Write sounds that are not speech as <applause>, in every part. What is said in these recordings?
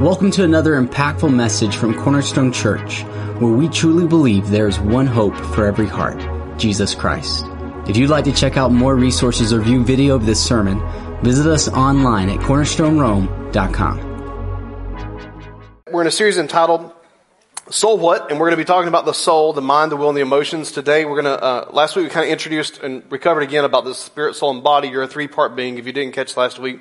Welcome to another impactful message from Cornerstone Church, where we truly believe there is one hope for every heart Jesus Christ. If you'd like to check out more resources or view video of this sermon, visit us online at cornerstonerome.com. We're in a series entitled Soul What? And we're going to be talking about the soul, the mind, the will, and the emotions. Today, we're going to, uh, last week we kind of introduced and recovered again about the spirit, soul, and body. You're a three part being. If you didn't catch last week,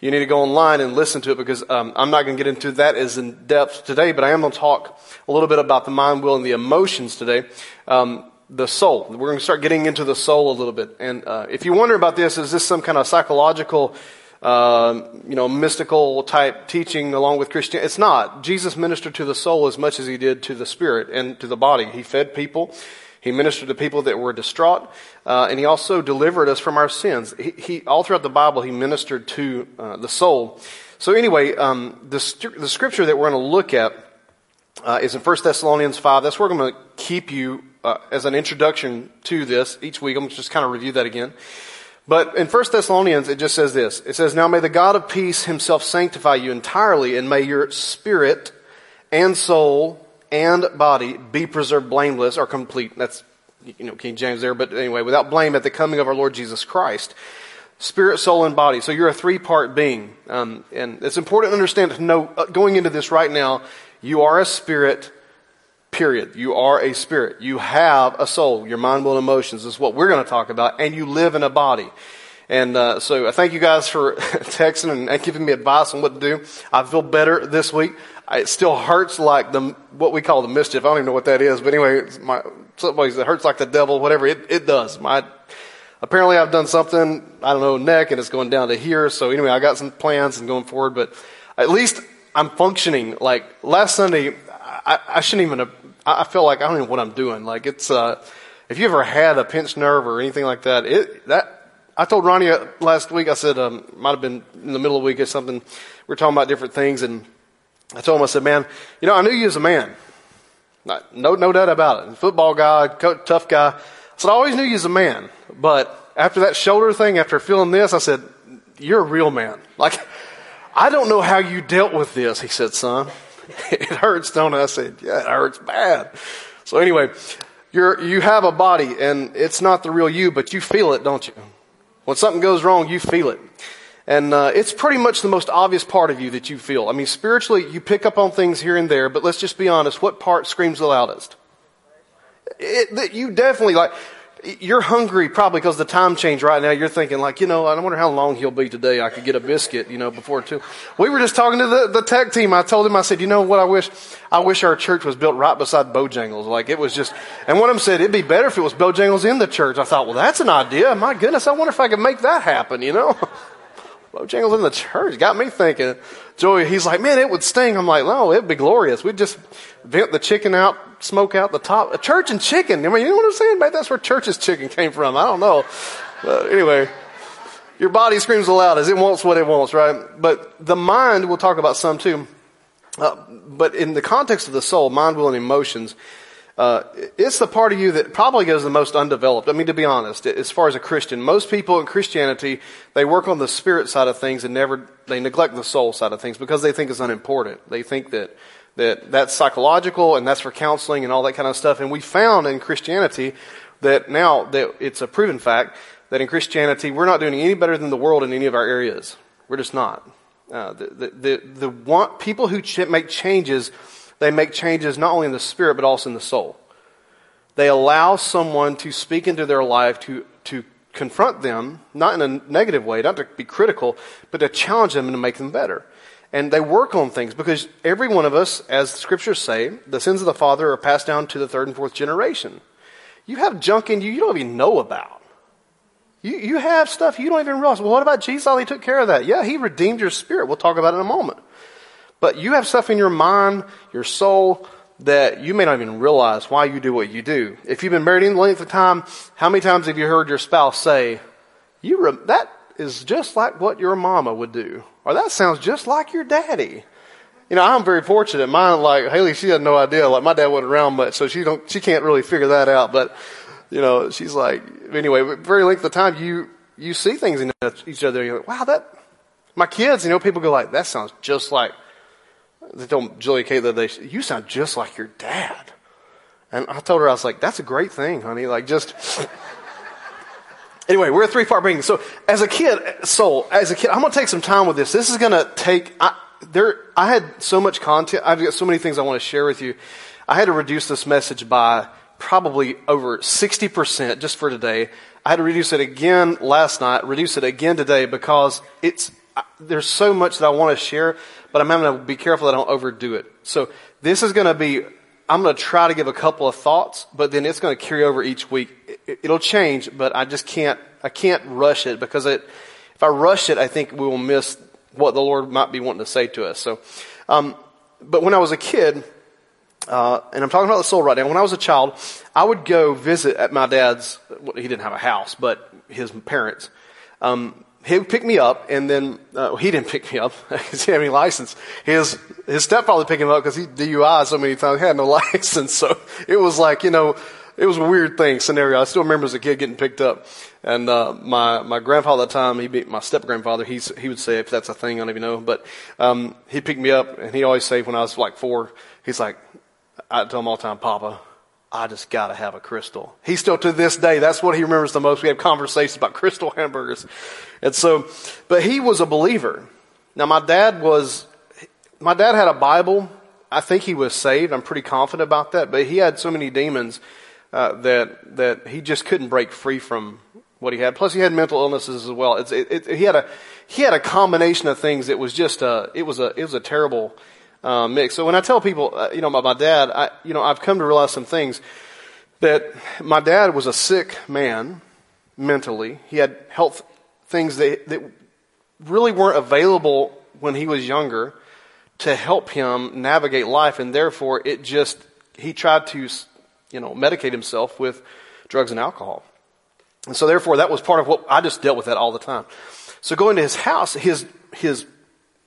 you need to go online and listen to it because um, I'm not going to get into that as in depth today, but I am going to talk a little bit about the mind, will, and the emotions today. Um, the soul. We're going to start getting into the soul a little bit. And uh, if you wonder about this, is this some kind of psychological, uh, you know, mystical type teaching along with Christianity? It's not. Jesus ministered to the soul as much as he did to the spirit and to the body. He fed people. He ministered to people that were distraught, uh, and he also delivered us from our sins. He, he all throughout the Bible, he ministered to uh, the soul. So anyway, um, the, the scripture that we're going to look at uh, is in 1 Thessalonians 5. That's where I'm going to keep you uh, as an introduction to this each week. I'm just kind of review that again. But in 1 Thessalonians, it just says this. It says, Now may the God of peace himself sanctify you entirely, and may your spirit and soul and body be preserved blameless or complete. That's, you know, King James there, but anyway, without blame at the coming of our Lord Jesus Christ. Spirit, soul, and body. So you're a three part being. Um, and it's important to understand to know, uh, going into this right now, you are a spirit, period. You are a spirit. You have a soul, your mind, will, and emotions is what we're going to talk about, and you live in a body. And uh, so I thank you guys for <laughs> texting and giving me advice on what to do. I feel better this week it still hurts like the what we call the mischief. I don't even know what that is, but anyway, my somebody's it hurts like the devil, whatever it it does. My apparently I've done something I don't know neck and it's going down to here. So anyway, I got some plans and going forward, but at least I'm functioning. Like last Sunday, I, I shouldn't even. Have, I feel like I don't even know what I'm doing. Like it's uh, if you ever had a pinched nerve or anything like that, it that. I told Ronnie last week, I said, um, might have been in the middle of the week or something. We we're talking about different things and I told him, I said, man, you know, I knew you as a man. No, no doubt about it. Football guy, tough guy. I said, I always knew you as a man. But after that shoulder thing, after feeling this, I said, you're a real man. Like, I don't know how you dealt with this. He said, son, <laughs> it hurts, don't it? I said, yeah, it hurts bad. So anyway, you're, you have a body and it's not the real you, but you feel it, don't you? When something goes wrong, you feel it. And uh, it's pretty much the most obvious part of you that you feel. I mean, spiritually, you pick up on things here and there, but let's just be honest. What part screams the loudest? It, that you definitely like. You're hungry probably because the time change right now. You're thinking like, you know, I wonder how long he'll be today. I could get a biscuit, you know, before two. We were just talking to the, the tech team. I told him, I said, you know what I wish? I wish our church was built right beside Bojangles. Like it was just, and one of them said, it'd be better if it was Bojangles in the church. I thought, well, that's an idea. My goodness, I wonder if I could make that happen, you know? <laughs> Bojangles in the church got me thinking. Joey, he's like, man, it would sting. I'm like, no, it'd be glorious. We'd just vent the chicken out, smoke out the top. A church and chicken. I mean, you know what I'm saying? Maybe that's where church's chicken came from. I don't know. But anyway, your body screams the loudest. It wants what it wants, right? But the mind, we'll talk about some too. Uh, but in the context of the soul, mind, will, and emotions, uh, it's the part of you that probably goes the most undeveloped. I mean, to be honest, as far as a Christian, most people in Christianity, they work on the spirit side of things and never, they neglect the soul side of things because they think it's unimportant. They think that, that that's psychological and that's for counseling and all that kind of stuff. And we found in Christianity that now that it's a proven fact that in Christianity, we're not doing any better than the world in any of our areas. We're just not. Uh, the, the, the, the want, people who ch- make changes they make changes not only in the spirit, but also in the soul. They allow someone to speak into their life to, to confront them, not in a negative way, not to be critical, but to challenge them and to make them better. And they work on things because every one of us, as the scriptures say, the sins of the father are passed down to the third and fourth generation. You have junk in you you don't even know about. You, you have stuff you don't even realize. Well, what about Jesus? He took care of that. Yeah, he redeemed your spirit. We'll talk about it in a moment. But you have stuff in your mind, your soul, that you may not even realize why you do what you do. If you've been married any length of time, how many times have you heard your spouse say, "You re- that is just like what your mama would do," or "That sounds just like your daddy." You know, I'm very fortunate. Mine, like Haley, she had no idea. Like my dad wasn't around much, so she don't, she can't really figure that out. But you know, she's like, anyway, very length of time, you you see things in each other. You're like, wow, that my kids. You know, people go like, "That sounds just like." They told Julia Kate that they, you sound just like your dad. And I told her, I was like, that's a great thing, honey. Like just, <laughs> anyway, we're a three part being. So as a kid, soul, as a kid, I'm going to take some time with this. This is going to take, I, there, I had so much content. I've got so many things I want to share with you. I had to reduce this message by probably over 60% just for today. I had to reduce it again last night, reduce it again today because it's, there's so much that I want to share, but I'm having to be careful that I don't overdo it. So this is going to be, I'm going to try to give a couple of thoughts, but then it's going to carry over each week. It, will change, but I just can't, I can't rush it because it, if I rush it, I think we will miss what the Lord might be wanting to say to us. So, um, but when I was a kid, uh, and I'm talking about the soul right now. When I was a child, I would go visit at my dad's. Well, he didn't have a house, but his parents. Um, he would pick me up, and then uh, he didn't pick me up <laughs> because he had any license. His his stepfather picked him up because he DUI so many times. He had no <laughs> license, so it was like you know, it was a weird thing scenario. I still remember as a kid getting picked up, and uh, my my grandfather at the time, he be, my step grandfather, he's he would say if that's a thing, I don't even know, but um, he picked me up, and he always say when I was like four, he's like, I tell him all the time, Papa, I just got to have a Krystal. He still to this day, that's what he remembers the most. We have conversations about Krystal <laughs> hamburgers. And so, but he was a believer. Now my dad was, my dad had a Bible. I think he was saved. I'm pretty confident about that. But he had so many demons uh, that that he just couldn't break free from what he had. Plus, he had mental illnesses as well. It, it, he had a he had a combination of things. It was just a it was a it was a terrible uh, mix. So when I tell people, uh, you know, about my dad, I, you know, I've come to realize some things that my dad was a sick man mentally. He had health things that, that really weren't available when he was younger to help him navigate life, and therefore it just he tried to, you know, medicate himself with drugs and alcohol. And so therefore that was part of what I just dealt with that all the time. So going to his house, his his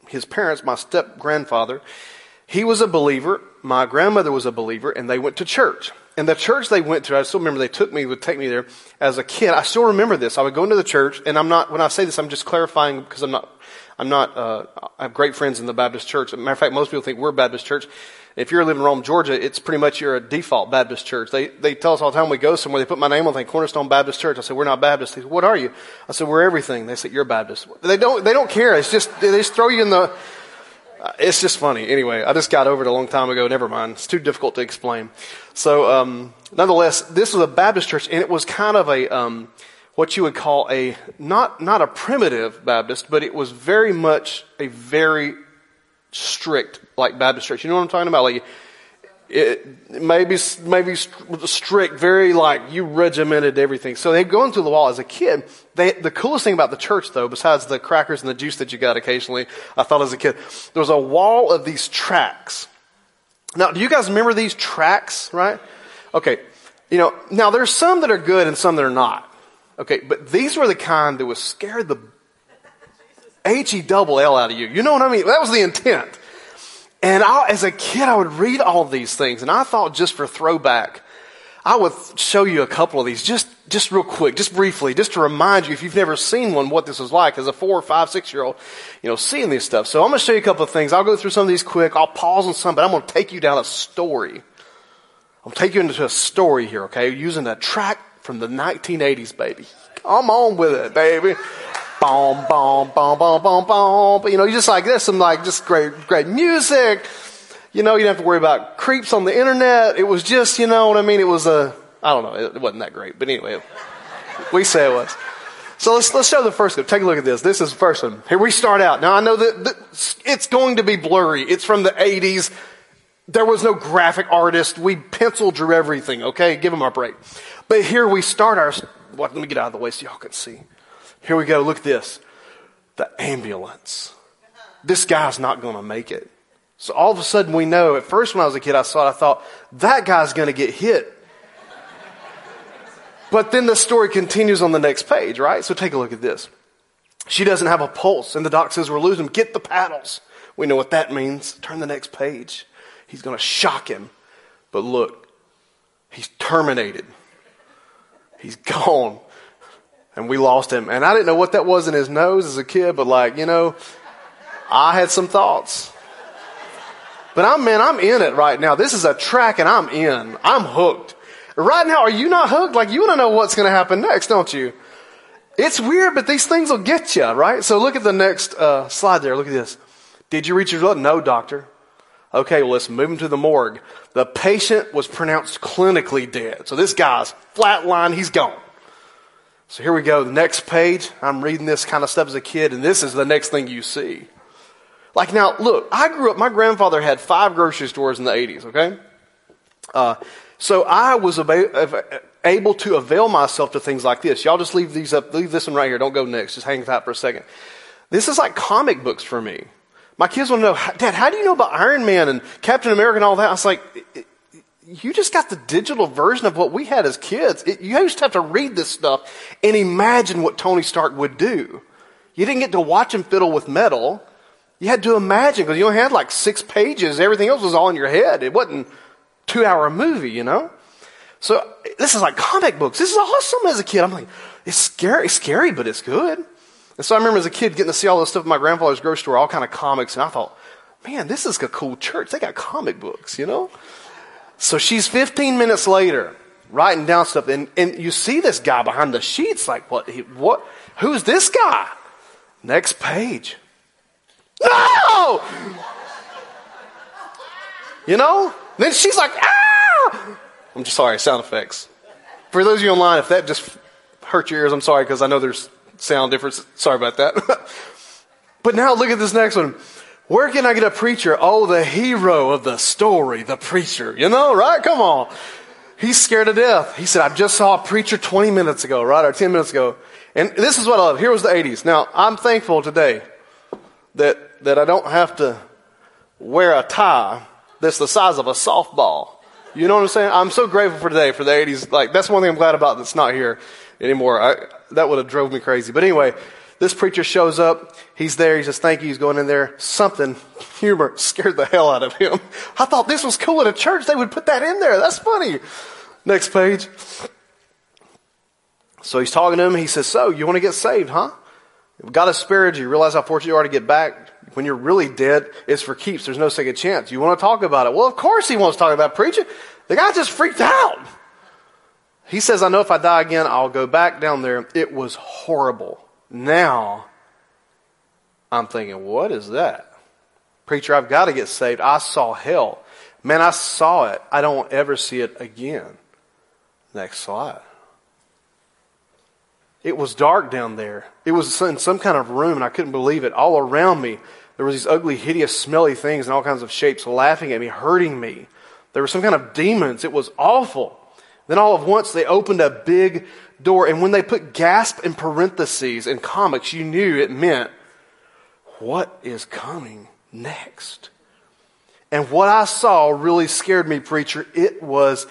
his parents, my step grandfather, he was a believer. My grandmother was a believer, and they went to church. And the church they went to, I still remember they took me, would take me there as a kid. I still remember this. I would go into the church, and I'm not, when I say this, I'm just clarifying because I'm not, I'm not, uh, I have great friends in the Baptist church. Matter of fact, most people think we're Baptist church. If you're living in Rome, Georgia, it's pretty much you're a default Baptist church. They, they tell us all the time we go somewhere, they put my name on the thing, Cornerstone Baptist Church. I said, we're not Baptist. They said, what are you? I said, we're everything. They said, you're Baptist. They don't, they don't care. It's just, they just throw you in the, uh, it's just funny. Anyway, I just got over it a long time ago. Never mind. It's too difficult to explain. So, um, nonetheless, this was a Baptist church and it was kind of a, um, what you would call a, not, not a primitive Baptist, but it was very much a very strict, like Baptist church. You know what I'm talking about? Like, it, maybe, maybe strict, very like you regimented everything. So they'd go into the wall as a kid. They, the coolest thing about the church though, besides the crackers and the juice that you got occasionally, I thought as a kid, there was a wall of these tracks. Now, do you guys remember these tracks, right? Okay. You know, now there's some that are good and some that are not. Okay, but these were the kind that would scare the H E double L out of you. You know what I mean? That was the intent. And I, as a kid, I would read all these things, and I thought just for throwback, I would show you a couple of these just, just real quick, just briefly, just to remind you, if you've never seen one, what this was like as a four or five, six year old, you know, seeing these stuff. So I'm going to show you a couple of things. I'll go through some of these quick. I'll pause on some, but I'm going to take you down a story. I'll take you into a story here, okay? Using a track from the 1980s, baby. Come on with it, baby boom, boom, boom, boom, boom, boom. But, you know, you just like, there's some like just great, great music. You know, you don't have to worry about creeps on the internet. It was just, you know what I mean? It was a, I don't know, it wasn't that great. But anyway, we say it was. So let's, let's show the first clip. Take a look at this. This is the first one. Here we start out. Now I know that, that it's going to be blurry. It's from the 80s. There was no graphic artist. We pencil drew everything, okay? Give them a break. But here we start our, well, let me get out of the way so y'all can see. Here we go. Look at this. The ambulance. This guy's not going to make it. So all of a sudden we know, at first when I was a kid, I saw it, I thought, that guy's going to get hit. But then the story continues on the next page, right? So take a look at this. She doesn't have a pulse, and the doc says, We're losing. Get the paddles. We know what that means. Turn the next page. He's going to shock him. But look, he's terminated. He's <laughs> gone and we lost him. And I didn't know what that was in his nose as a kid, but like, you know, I had some thoughts. But I'm, man, I'm in it right now. This is a track and I'm in. I'm hooked. Right now, are you not hooked? Like you want to know what's going to happen next, don't you? It's weird, but these things will get you, right? So look at the next uh, slide there. Look at this. Did you reach your result? No, doctor. Okay, well, let's move him to the morgue. The patient was pronounced clinically dead. So this guy's flatline, he's gone. So here we go. The next page, I'm reading this kind of stuff as a kid, and this is the next thing you see. Like now, look, I grew up, my grandfather had five grocery stores in the 80s, okay? Uh, so I was able to avail myself to things like this. Y'all just leave these up, leave this one right here. Don't go next. Just hang tight for a second. This is like comic books for me. My kids want to know, Dad, how do you know about Iron Man and Captain America and all that? I was like, you just got the digital version of what we had as kids. It, you to have to read this stuff and imagine what Tony Stark would do. You didn't get to watch him fiddle with metal. You had to imagine because you only had like six pages. Everything else was all in your head. It wasn't two hour movie, you know? So this is like comic books. This is awesome as a kid. I'm like, it's scary, scary, but it's good. And so I remember as a kid getting to see all this stuff in my grandfather's grocery store, all kind of comics, and I thought, man, this is a cool church. They got comic books, you know? So she's 15 minutes later writing down stuff, and, and you see this guy behind the sheets, like, what, he, what, who's this guy? Next page. No! You know? Then she's like, ah! I'm just sorry, sound effects. For those of you online, if that just hurt your ears, I'm sorry because I know there's sound difference. Sorry about that. <laughs> but now look at this next one. Where can I get a preacher? Oh, the hero of the story, the preacher. You know, right? Come on. He's scared to death. He said, I just saw a preacher 20 minutes ago, right? Or 10 minutes ago. And this is what I love. Here was the 80s. Now, I'm thankful today that, that I don't have to wear a tie that's the size of a softball. You know what I'm saying? I'm so grateful for today, for the 80s. Like, that's one thing I'm glad about that's not here anymore. I, that would have drove me crazy. But anyway, this preacher shows up. He's there. He says, thank you. He's going in there. Something, humor, <laughs> scared the hell out of him. I thought this was cool at a church. They would put that in there. That's funny. Next page. So he's talking to him. He says, so you want to get saved, huh? God has spared you. Realize how fortunate you are to get back. When you're really dead, it's for keeps. There's no second chance. You want to talk about it? Well, of course he wants to talk about preaching. The guy just freaked out. He says, I know if I die again, I'll go back down there. It was horrible. Now, I'm thinking, what is that? Preacher, I've got to get saved. I saw hell. Man, I saw it. I don't ever see it again. Next slide. It was dark down there. It was in some kind of room, and I couldn't believe it. All around me, there were these ugly, hideous, smelly things in all kinds of shapes laughing at me, hurting me. There were some kind of demons. It was awful. Then all of once they opened a big door, and when they put gasp in parentheses in comics, you knew it meant, what is coming next? And what I saw really scared me, preacher. It was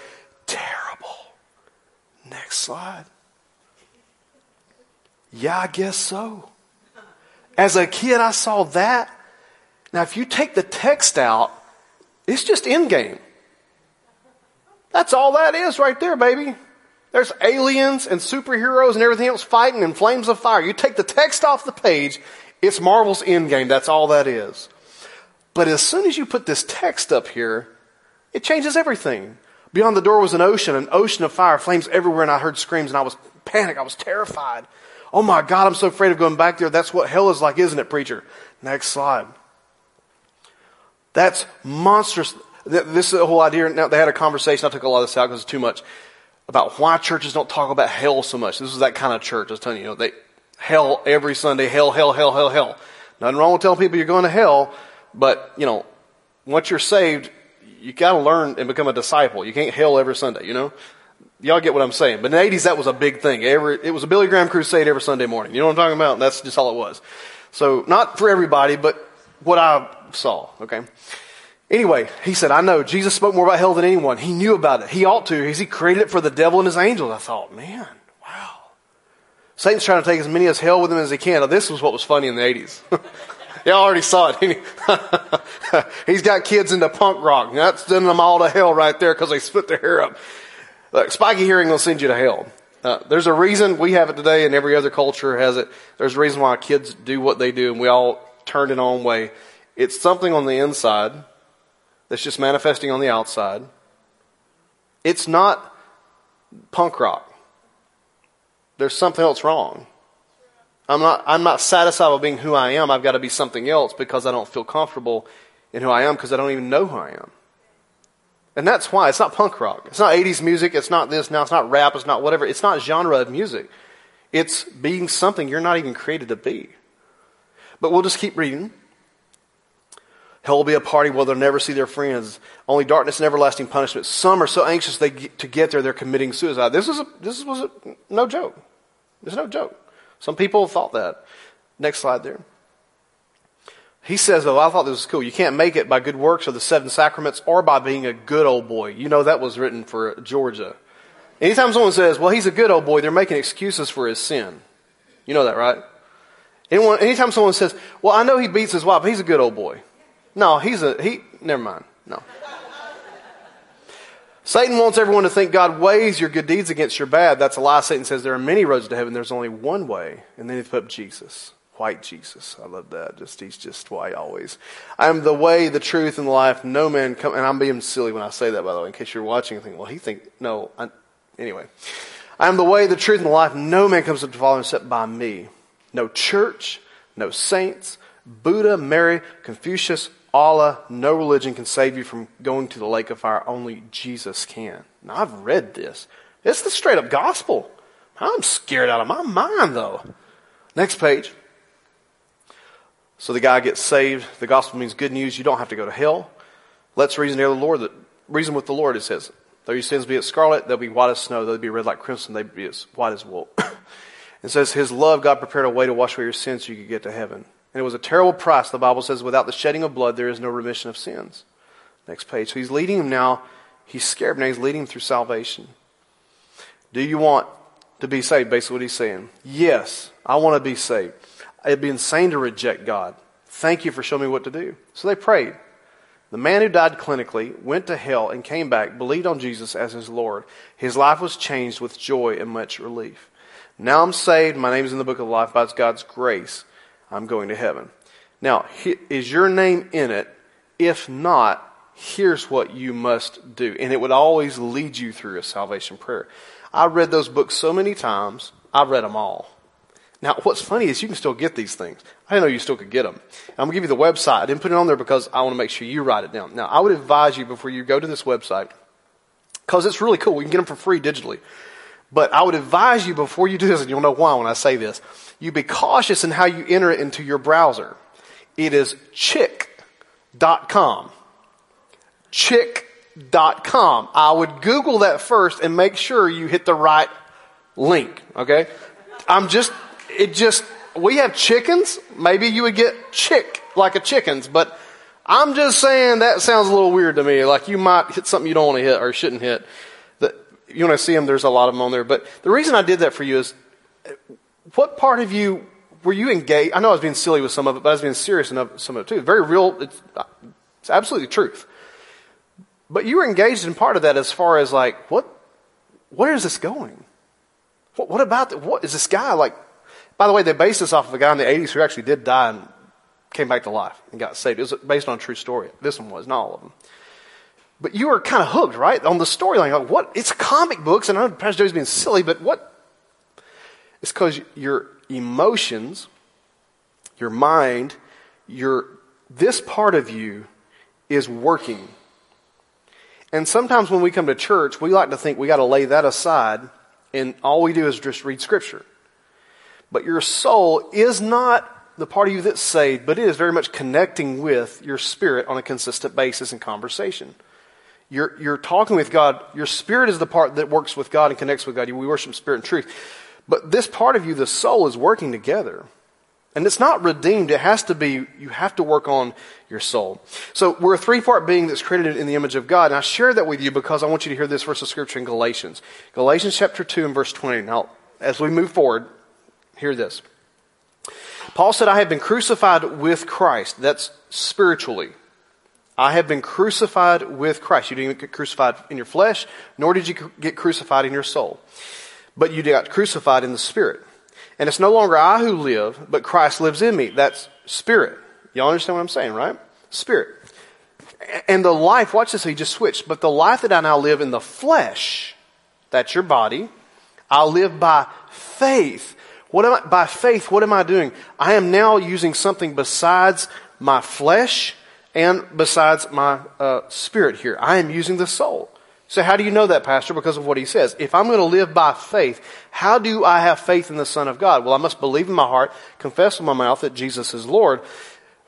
terrible. Next slide. Yeah, I guess so. As a kid, I saw that. Now, if you take the text out, it's just Endgame. That's all that is right there, baby. There's aliens and superheroes and everything else fighting in flames of fire. You take the text off the page, it's Marvel's Endgame. That's all that is. But as soon as you put this text up here, it changes everything. Beyond the door was an ocean, an ocean of fire, flames everywhere, and I heard screams, and I was panicked. I was terrified. Oh my God, I'm so afraid of going back there. That's what hell is like, isn't it, preacher? Next slide. That's monstrous. This is the whole idea. Now, they had a conversation. I took a lot of this out because it's too much about why churches don't talk about hell so much. This is that kind of church. I was telling you, you know, they, hell every Sunday, hell, hell, hell, hell, hell. Nothing wrong with telling people you're going to hell, but, you know, once you're saved, you gotta learn and become a disciple. You can't hell every Sunday, you know? Y'all get what I'm saying. But in the 80s, that was a big thing. Every, it was a Billy Graham crusade every Sunday morning. You know what I'm talking about? And that's just all it was. So, not for everybody, but what I saw, okay? Anyway, he said, I know Jesus spoke more about hell than anyone. He knew about it. He ought to he created it for the devil and his angels. I thought, man, wow. Satan's trying to take as many as hell with him as he can. Now, this was what was funny in the 80s. <laughs> Y'all already saw it. <laughs> He's got kids into punk rock. That's sending them all to hell right there because they split their hair up. Look, spiky hearing will send you to hell. Uh, there's a reason we have it today and every other culture has it. There's a reason why kids do what they do and we all turn it on way. It's something on the inside that's just manifesting on the outside. It's not punk rock. There's something else wrong. I'm not, I'm not satisfied with being who I am. I've got to be something else because I don't feel comfortable in who I am because I don't even know who I am. And that's why it's not punk rock. It's not 80s music. It's not this now. It's not rap. It's not whatever. It's not genre of music. It's being something you're not even created to be. But we'll just keep reading. Hell will be a party where they'll never see their friends. Only darkness and everlasting punishment. Some are so anxious they get, to get there they're committing suicide. This is a, this was a, no joke. It's no joke. Some people thought that. Next slide there. He says, Oh, I thought this was cool. You can't make it by good works or the seven sacraments or by being a good old boy. You know that was written for Georgia. Anytime someone says, Well, he's a good old boy, they're making excuses for his sin. You know that, right? Anyone, anytime someone says, Well, I know he beats his wife, but he's a good old boy. No, he's a, he, never mind. No. Satan wants everyone to think God weighs your good deeds against your bad. That's a lie. Satan says there are many roads to heaven. There's only one way. And then he put up Jesus. White Jesus. I love that. Just he's just white always. I am the way, the truth, and the life. No man come and I'm being silly when I say that by the way, in case you're watching and think, well he think no I, anyway. I am the way, the truth, and the life. No man comes up to Father except by me. No church, no saints, Buddha, Mary, Confucius, Allah, no religion can save you from going to the lake of fire. Only Jesus can. Now, I've read this. It's the straight up gospel. I'm scared out of my mind, though. Next page. So the guy gets saved. The gospel means good news. You don't have to go to hell. Let's reason near the Lord. That reason with the Lord. It says, though your sins be as scarlet, they'll be white as snow. They'll be red like crimson. They'll be as white as wool. <coughs> it says, His love, God prepared a way to wash away your sins so you could get to heaven. And it was a terrible price, the Bible says, without the shedding of blood, there is no remission of sins. Next page. So he's leading him now. He's scared now. He's leading him through salvation. Do you want to be saved? Basically, what he's saying. Yes, I want to be saved. It'd be insane to reject God. Thank you for showing me what to do. So they prayed. The man who died clinically went to hell and came back, believed on Jesus as his Lord. His life was changed with joy and much relief. Now I'm saved. My name is in the book of life by God's grace. I'm going to heaven. Now, is your name in it? If not, here's what you must do. And it would always lead you through a salvation prayer. I read those books so many times, I read them all. Now, what's funny is you can still get these things. I didn't know you still could get them. I'm going to give you the website. I didn't put it on there because I want to make sure you write it down. Now, I would advise you before you go to this website, because it's really cool. We can get them for free digitally. But I would advise you before you do this, and you'll know why when I say this, you be cautious in how you enter it into your browser. It is chick.com. Chick.com. I would Google that first and make sure you hit the right link, okay? I'm just, it just, we have chickens. Maybe you would get chick like a chickens, but I'm just saying that sounds a little weird to me. Like you might hit something you don't want to hit or shouldn't hit you want to see them, there's a lot of them on there. But the reason I did that for you is what part of you were you engaged? I know I was being silly with some of it, but I was being serious enough some of it too. Very real. It's, it's absolutely truth. But you were engaged in part of that as far as like, what, where is this going? What, what about, the, what is this guy like? By the way, they based this off of a guy in the 80s who actually did die and came back to life and got saved. It was based on a true story. This one was, not all of them. But you were kind of hooked, right, on the storyline. Like, what? It's comic books, and I know Pastor Joe's being silly, but what? It's because your emotions, your mind, your this part of you is working. And sometimes when we come to church, we like to think we got to lay that aside, and all we do is just read Scripture. But your soul is not the part of you that's saved, but it is very much connecting with your spirit on a consistent basis in conversation. You're, you're talking with God. Your spirit is the part that works with God and connects with God. We worship spirit and truth. But this part of you, the soul, is working together. And it's not redeemed. It has to be, you have to work on your soul. So we're a three part being that's created in the image of God. And I share that with you because I want you to hear this verse of scripture in Galatians. Galatians chapter 2 and verse 20. Now, as we move forward, hear this. Paul said, I have been crucified with Christ. That's spiritually. I have been crucified with Christ. You didn't get crucified in your flesh, nor did you get crucified in your soul. But you got crucified in the spirit. And it's no longer I who live, but Christ lives in me. That's spirit. Y'all understand what I'm saying, right? Spirit. And the life, watch this, he just switched, but the life that I now live in the flesh, that's your body, I live by faith. What am I, by faith, what am I doing? I am now using something besides my flesh and besides my uh, spirit here. I am using the soul. So how do you know that, Pastor? Because of what he says. If I'm going to live by faith, how do I have faith in the Son of God? Well, I must believe in my heart, confess with my mouth that Jesus is Lord,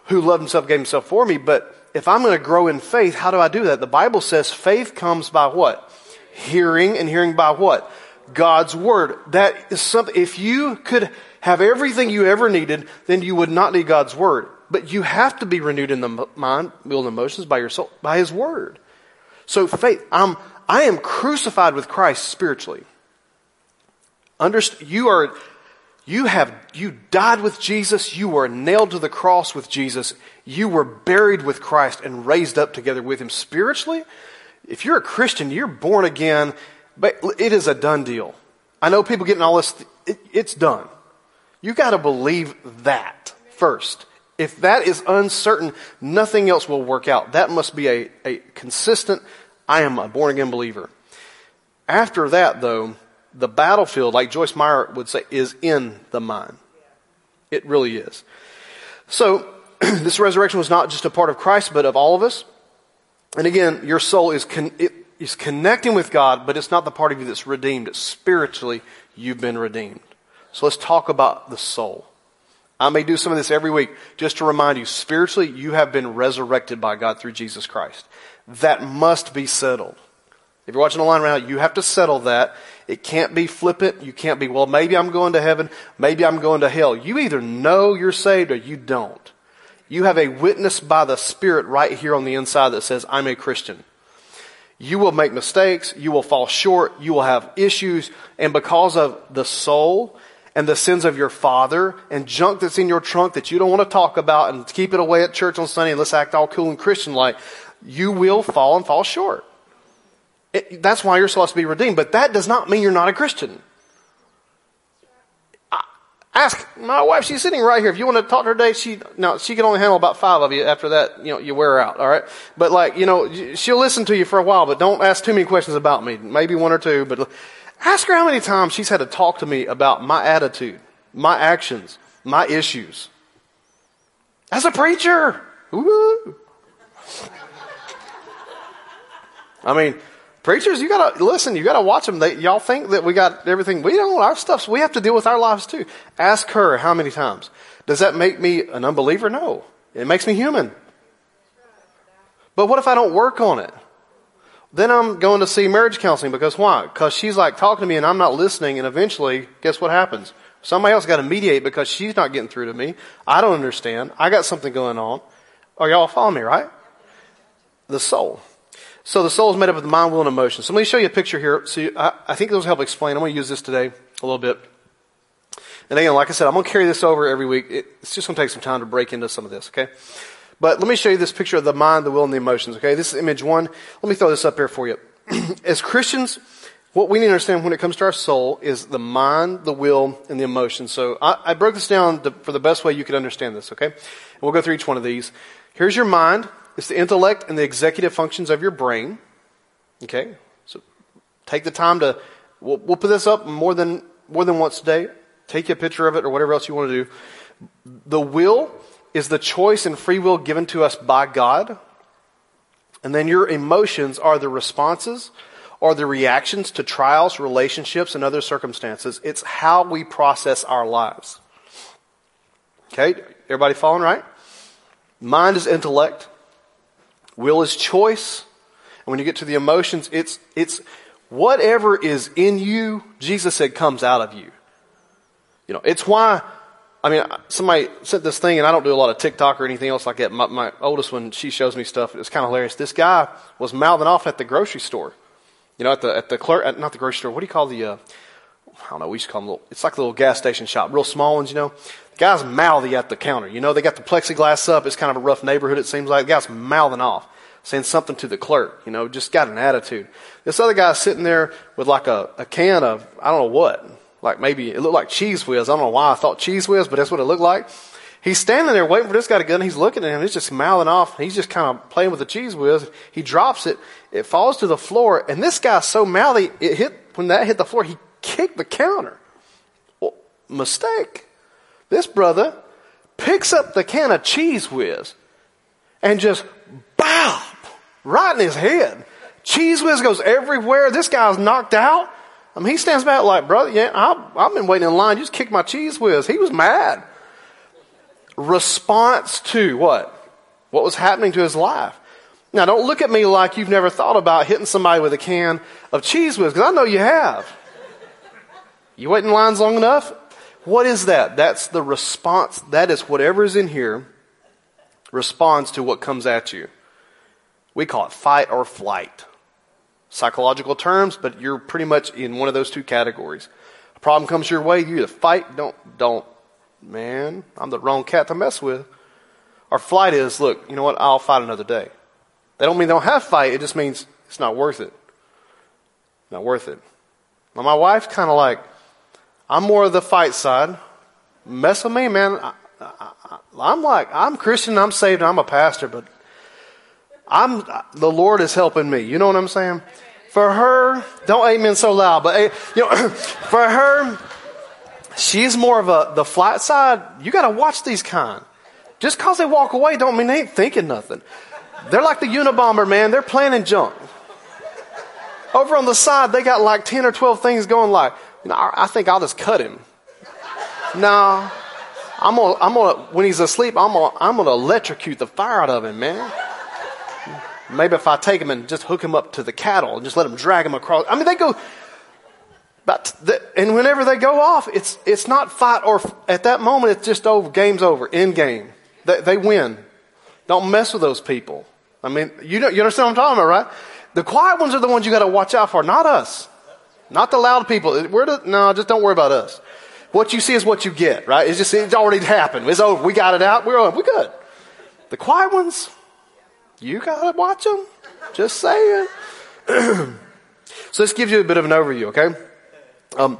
who loved himself, gave himself for me. But if I'm going to grow in faith, how do I do that? The Bible says faith comes by what? Hearing and hearing by what? God's Word. That is something, if you could have everything you ever needed, then you would not need God's Word. But you have to be renewed in the mind, will, and emotions by your soul, by His Word. So faith, I'm, I am crucified with Christ spiritually. Underst- you are, you have, you died with Jesus. You were nailed to the cross with Jesus. You were buried with Christ and raised up together with Him spiritually. If you're a Christian, you're born again, but it is a done deal. I know people getting all this, it, it's done. You gotta believe that first. If that is uncertain, nothing else will work out. That must be a, a consistent, I am a born again believer. After that, though, the battlefield, like Joyce Meyer would say, is in the mind. It really is. So, <clears throat> this resurrection was not just a part of Christ, but of all of us. And again, your soul is, con- is connecting with God, but it's not the part of you that's redeemed. Spiritually, you've been redeemed. So let's talk about the soul. I may do some of this every week just to remind you, spiritually, you have been resurrected by God through Jesus Christ. That must be settled. If you're watching online right now, you have to settle that. It can't be flippant. You can't be, well, maybe I'm going to heaven. Maybe I'm going to hell. You either know you're saved or you don't. You have a witness by the Spirit right here on the inside that says, I'm a Christian. You will make mistakes. You will fall short. You will have issues. And because of the soul and the sins of your father and junk that's in your trunk that you don't want to talk about and keep it away at church on Sunday and let's act all cool and Christian like, you will fall and fall short. It, that's why you're supposed to be redeemed. But that does not mean you're not a Christian. ask my wife, she's sitting right here. If you want to talk to her today, she, no, she can only handle about five of you. After that, you know, you wear out, alright? But like, you know, she'll listen to you for a while, but don't ask too many questions about me. Maybe one or two, but Ask her how many times she's had to talk to me about my attitude, my actions, my issues. As a preacher. Woo. I mean, preachers, you gotta, listen, you gotta watch them. They, y'all think that we got everything. We don't, our stuff, we have to deal with our lives too. Ask her how many times. Does that make me an unbeliever? No. It makes me human. But what if I don't work on it? Then I'm going to see marriage counseling because why? Because she's like talking to me and I'm not listening and eventually, guess what happens? Somebody else got to mediate because she's not getting through to me. I don't understand. I got something going on. Are y'all following me, right? The soul. So the soul is made up of the mind, will, and emotions. So let me show you a picture here. So you, I, I think those help explain. I'm going to use this today a little bit. And again, like I said, I'm going to carry this over every week. It, it's just going to take some time to break into some of this, okay? But let me show you this picture of the mind, the will, and the emotions, okay? This is image one. Let me throw this up here for you. <clears throat> As Christians, what we need to understand when it comes to our soul is the mind, the will, and the emotions. So I, I broke this down to, for the best way you could understand this, okay? And we'll go through each one of these. Here's your mind. It's the intellect and the executive functions of your brain. Okay? So take the time to, we'll, we'll put this up more than, more than once a day. Take a picture of it or whatever else you want to do. The will is the choice and free will given to us by God. And then your emotions are the responses or the reactions to trials, relationships, and other circumstances. It's how we process our lives. Okay? Everybody following right? Mind is intellect. Will is choice. And when you get to the emotions, it's, it's whatever is in you, Jesus said comes out of you. You know, it's why I mean, somebody sent this thing, and I don't do a lot of TikTok or anything else like that. My, my oldest one, she shows me stuff. It's kind of hilarious. This guy was mouthing off at the grocery store. You know, at the at the clerk, not the grocery store. What do you call the? Uh, I don't know. We used to call them little. It's like the little gas station shop, real small ones. You know, the guy's mouthy at the counter. You know, they got the plexiglass up. It's kind of a rough neighborhood. It seems like the guy's mouthing off, saying something to the clerk. You know, just got an attitude. This other guy's sitting there with like a, a can of I don't know what like maybe it looked like Cheez Whiz. I don't know why I thought Cheez Whiz, but that's what it looked like. He's standing there waiting for this guy to gun. He's looking at him. He's just mouthing off. He's just kind of playing with the Cheez Whiz. He drops it. It falls to the floor. And this guy's so mouthy, it hit, when that hit the floor, he kicked the counter. Well, mistake. This brother picks up the can of Cheez Whiz and just bow right in his head. Cheese whiz goes everywhere. This guy's knocked out. I mean, he stands back like, brother, yeah, I've, I've been waiting in line. You just kicked my Cheez Whiz. He was mad response to what? What was happening to his life. Now, don't look at me like you've never thought about hitting somebody with a can of Cheez Whiz, because I know you have. You wait in lines long enough? What is that? That's the response. That is whatever is in here responds to what comes at you. We call it fight or flight. Psychological terms, but you're pretty much in one of those two categories. A problem comes your way, you either fight, don't, don't man, I'm the wrong cat to mess with. Our flight is, look, you know what? I'll fight another day. They don't mean they don't have fight. It just means it's not worth it. Not worth it. Now, my wife's kind of like, I'm more of the fight side. Mess with me, man. I, am like, I'm Christian, I'm saved, I'm a pastor, but I'm, the Lord is helping me. You know what I'm saying? For her, don't amen so loud, but eh, you know, <clears throat> for her, She's more of a, the flat side. You gotta watch these kind. Just cause they walk away don't mean they ain't thinking nothing. They're like the Unabomber, man. They're planning junk. Over on the side, they got like 10 or 12 things going like, you know, I think I'll just cut him. No. I'm gonna, I'm gonna, when he's asleep, I'm gonna, I'm gonna electrocute the fire out of him, man. Maybe if I take him and just hook him up to the cattle and just let him drag him across. I mean, they go, but the, and whenever they go off, it's it's not fight or at that moment it's just over. Game's over. End game. They, they win. Don't mess with those people. I mean, you know, you understand what I'm talking about, right? The quiet ones are the ones you got to watch out for, not us, not the loud people. We're the, no, just don't worry about us. What you see is what you get, right? It's just it's already happened. It's over. We got it out. We're We're good. The quiet ones, you got to watch them. Just saying. <clears throat> so this gives you a bit of an overview, okay? Um,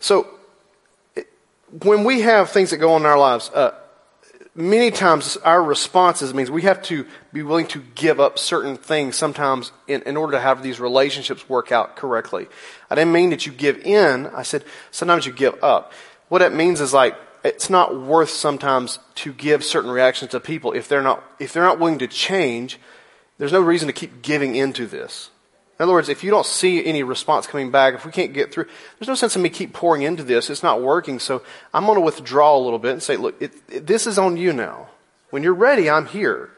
so, when we have things that go on in our lives, uh, many times our responses means we have to be willing to give up certain things sometimes in, in order to have these relationships work out correctly. I didn't mean that you give in. I said sometimes you give up. What that means is like, it's not worth sometimes to give certain reactions to people if they're not, if they're not willing to change. There's no reason to keep giving into this. In other words, if you don't see any response coming back, if we can't get through, there's no sense in me keep pouring into this. It's not working. So I'm going to withdraw a little bit and say, look, it, it, this is on you now. When you're ready, I'm here.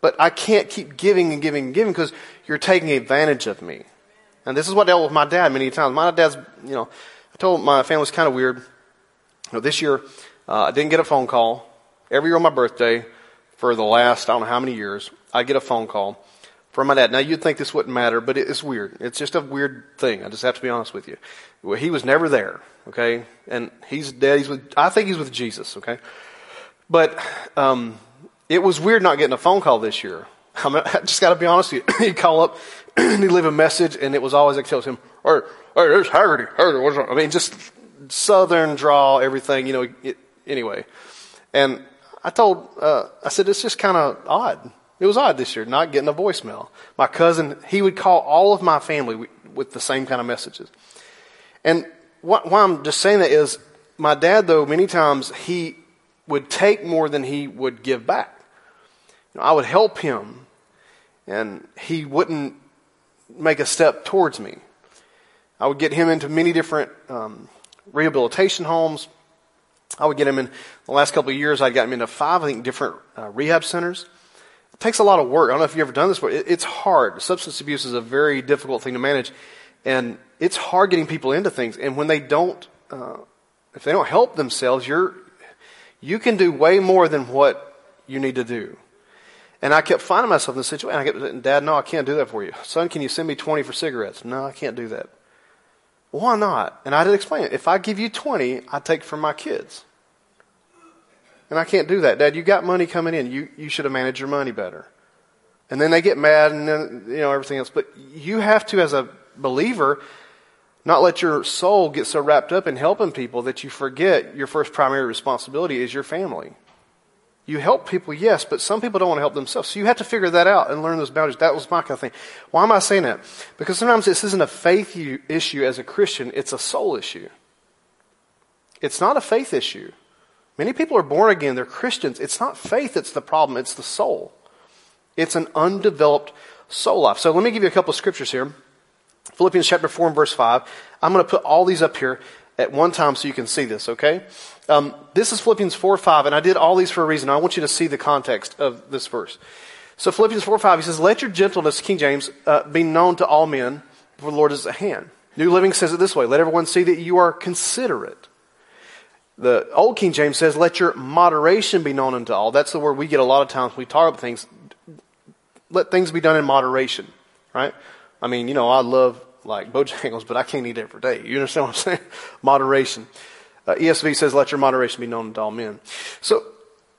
But I can't keep giving and giving and giving because you're taking advantage of me. And this is what I dealt with my dad many times. My dad's, you know, I told my family was kind of weird. You know, this year, uh, I didn't get a phone call. Every year on my birthday, for the last, I don't know how many years, I get a phone call from my dad. Now you'd think this wouldn't matter, but it's weird. It's just a weird thing. I just have to be honest with you. Well, he was never there, okay? And he's dead. He's with, I think he's with Jesus, okay? But, um, it was weird not getting a phone call this year. I, mean, <laughs> I just gotta be honest with you. <clears throat> he'd call up <clears throat> and he'd leave a message and it was always like tells him, hey, hey, there's Hagerty. Hagerty, what's wrong? I mean, just southern draw, everything, you know, it, anyway. And I told, uh, I said, it's just kind of odd. It was odd this year, not getting a voicemail. My cousin, he would call all of my family with the same kind of messages. And what, why I'm just saying that is, my dad, though, many times he would take more than he would give back. You know, I would help him, and he wouldn't make a step towards me. I would get him into many different um, rehabilitation homes. I would get him in the last couple of years. I'd got him into five, I think, different uh, rehab centers. It takes a lot of work. I don't know if you've ever done this before. It's hard. Substance abuse is a very difficult thing to manage. And it's hard getting people into things. And when they don't, uh, if they don't help themselves, you're, you can do way more than what you need to do. And I kept finding myself in this situation. I kept Dad, no, I can't do that for you. Son, can you send me 20 for cigarettes? No, I can't do that. Why not? And I did explain it. If I give you 20, I take from my kids. And I can't do that. Dad, you got money coming in. You, you should have managed your money better. And then they get mad and then, you know, everything else. But you have to, as a believer, not let your soul get so wrapped up in helping people that you forget your first primary responsibility is your family. You help people, yes, but some people don't want to help themselves. So you have to figure that out and learn those boundaries. That was my kind of thing. Why am I saying that? Because sometimes this isn't a faith issue as a Christian, it's a soul issue. It's not a faith issue. Many people are born again, they're Christians. It's not faith that's the problem, it's the soul. It's an undeveloped soul life. So let me give you a couple of scriptures here. Philippians chapter 4 and verse 5. I'm going to put all these up here at one time so you can see this, okay? Um, this is Philippians 4 5, and I did all these for a reason. I want you to see the context of this verse. So Philippians 4 5, he says, Let your gentleness, King James, uh, be known to all men, for the Lord is at hand. New Living says it this way Let everyone see that you are considerate. The Old King James says, Let your moderation be known unto all. That's the word we get a lot of times when we talk about things. Let things be done in moderation, right? I mean, you know, I love like Bojangles, but I can't eat every day. You understand what I'm saying? <laughs> Moderation. Uh, ESV says, let your moderation be known to all men. So,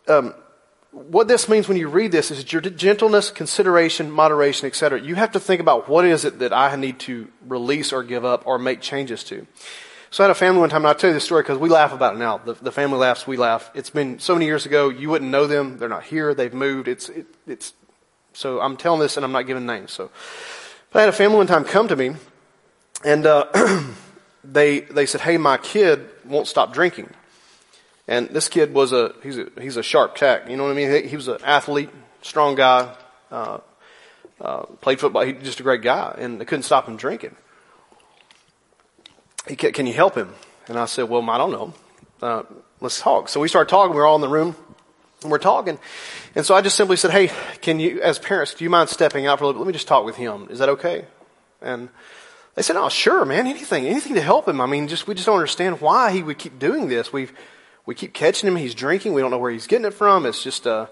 um, what this means when you read this is your gentleness, consideration, moderation, etc. You have to think about what is it that I need to release or give up or make changes to. So I had a family one time, and I'll tell you this story because we laugh about it now. The, the, family laughs, we laugh. It's been so many years ago, you wouldn't know them. They're not here. They've moved. It's, it, it's, so I'm telling this and I'm not giving names. So, but I had a family one time come to me and uh, <clears throat> they, they said, hey, my kid won't stop drinking. And this kid was a, he's a, he's a sharp tack. You know what I mean? He, he was an athlete, strong guy, uh, uh, played football. He's just a great guy. And they couldn't stop him drinking. He, can you help him? And I said, well, I don't know. Uh, let's talk. So we started talking. We were all in the room and we're talking. And so I just simply said, hey, can you, as parents, do you mind stepping out for a little bit? Let me just talk with him. Is that okay? And they said, "Oh, sure, man. Anything, anything to help him. I mean, just we just don't understand why he would keep doing this. We've we keep catching him. He's drinking. We don't know where he's getting it from. It's just a uh,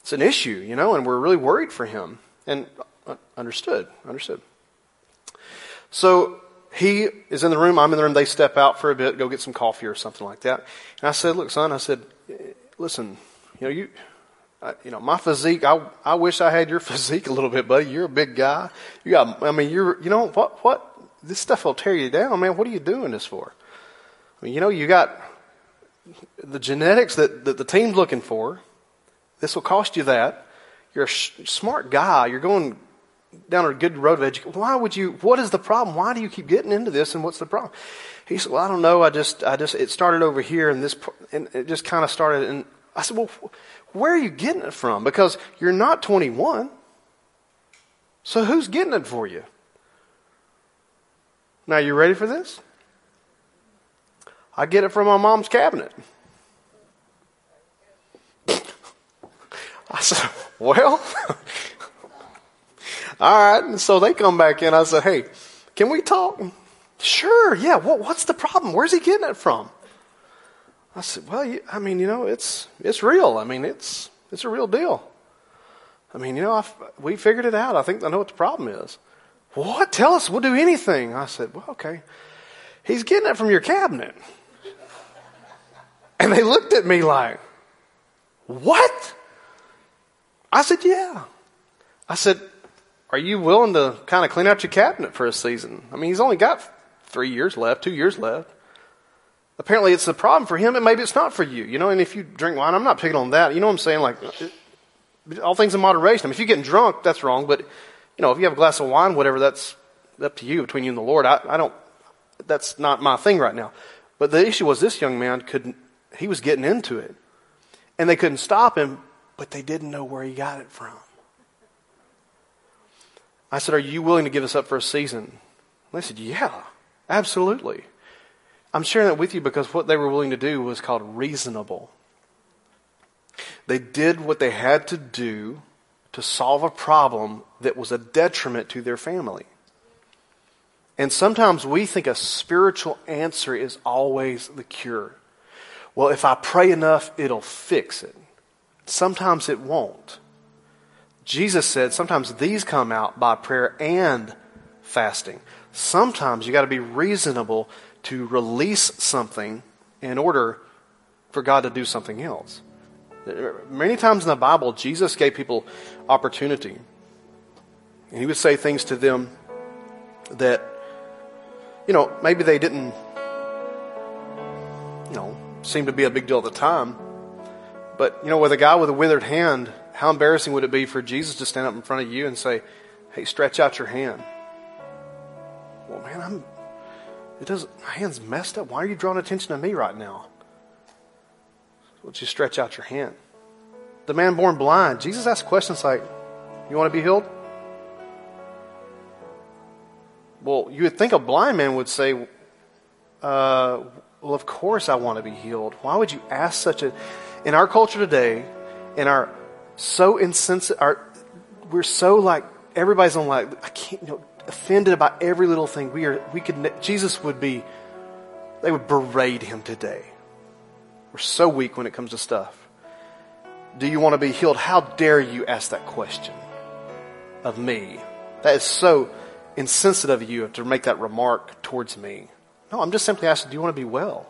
it's an issue, you know, and we're really worried for him." And uh, understood, understood. So he is in the room. I'm in the room. They step out for a bit, go get some coffee or something like that. And I said, "Look, son," I said, "Listen, you know you." You know, my physique, I, I wish I had your <laughs> physique a little bit, buddy. You're a big guy. You got, I mean, you're, you know, what, what, this stuff will tear you down, man. What are you doing this for? I mean, you know, you got the genetics that, that the team's looking for. This will cost you that. You're a sh- smart guy. You're going down a good road of education. Why would you, what is the problem? Why do you keep getting into this and what's the problem? He said, well, I don't know. I just, I just, it started over here and this, and it just kind of started. And I said, well, where are you getting it from? Because you're not 21. So who's getting it for you? Now, you ready for this? I get it from my mom's cabinet. <laughs> I said, well, <laughs> all right. And so they come back in. I said, hey, can we talk? Sure. Yeah. What, what's the problem? Where's he getting it from? I said, well, I mean, you know, it's, it's real. I mean, it's, it's a real deal. I mean, you know, I've, we figured it out. I think I know what the problem is. What? Tell us. We'll do anything. I said, well, okay. He's getting it from your cabinet. And they looked at me like, what? I said, yeah. I said, are you willing to kind of clean out your cabinet for a season? I mean, he's only got three years left, two years left. Apparently, it's a problem for him, and maybe it's not for you. You know, and if you drink wine, I'm not picking on that. You know what I'm saying? Like, all things in moderation. I mean, if you're getting drunk, that's wrong. But, you know, if you have a glass of wine, whatever, that's up to you, between you and the Lord. I, I don't, that's not my thing right now. But the issue was this young man couldn't, he was getting into it. And they couldn't stop him, but they didn't know where he got it from. I said, Are you willing to give us up for a season? And they said, Yeah, absolutely. I'm sharing that with you because what they were willing to do was called reasonable. They did what they had to do to solve a problem that was a detriment to their family. And sometimes we think a spiritual answer is always the cure. Well, if I pray enough, it'll fix it. Sometimes it won't. Jesus said sometimes these come out by prayer and fasting. Sometimes you got to be reasonable to release something in order for God to do something else. Many times in the Bible, Jesus gave people opportunity. And he would say things to them that, you know, maybe they didn't, you know, seem to be a big deal at the time. But, you know, with a guy with a withered hand, how embarrassing would it be for Jesus to stand up in front of you and say, Hey, stretch out your hand? Well, man, I'm, it doesn't, my hand's messed up. Why are you drawing attention to me right now? Would you stretch out your hand? The man born blind, Jesus asked questions like, You want to be healed? Well, you would think a blind man would say, uh, Well, of course I want to be healed. Why would you ask such a. In our culture today, in our so insensitive, our, we're so like, everybody's on like, I can't, you know, offended about every little thing. We are, we could, Jesus would be, they would berate him today. We're so weak when it comes to stuff. Do you want to be healed? How dare you ask that question of me? That is so insensitive of you to make that remark towards me. No, I'm just simply asking, do you want to be well?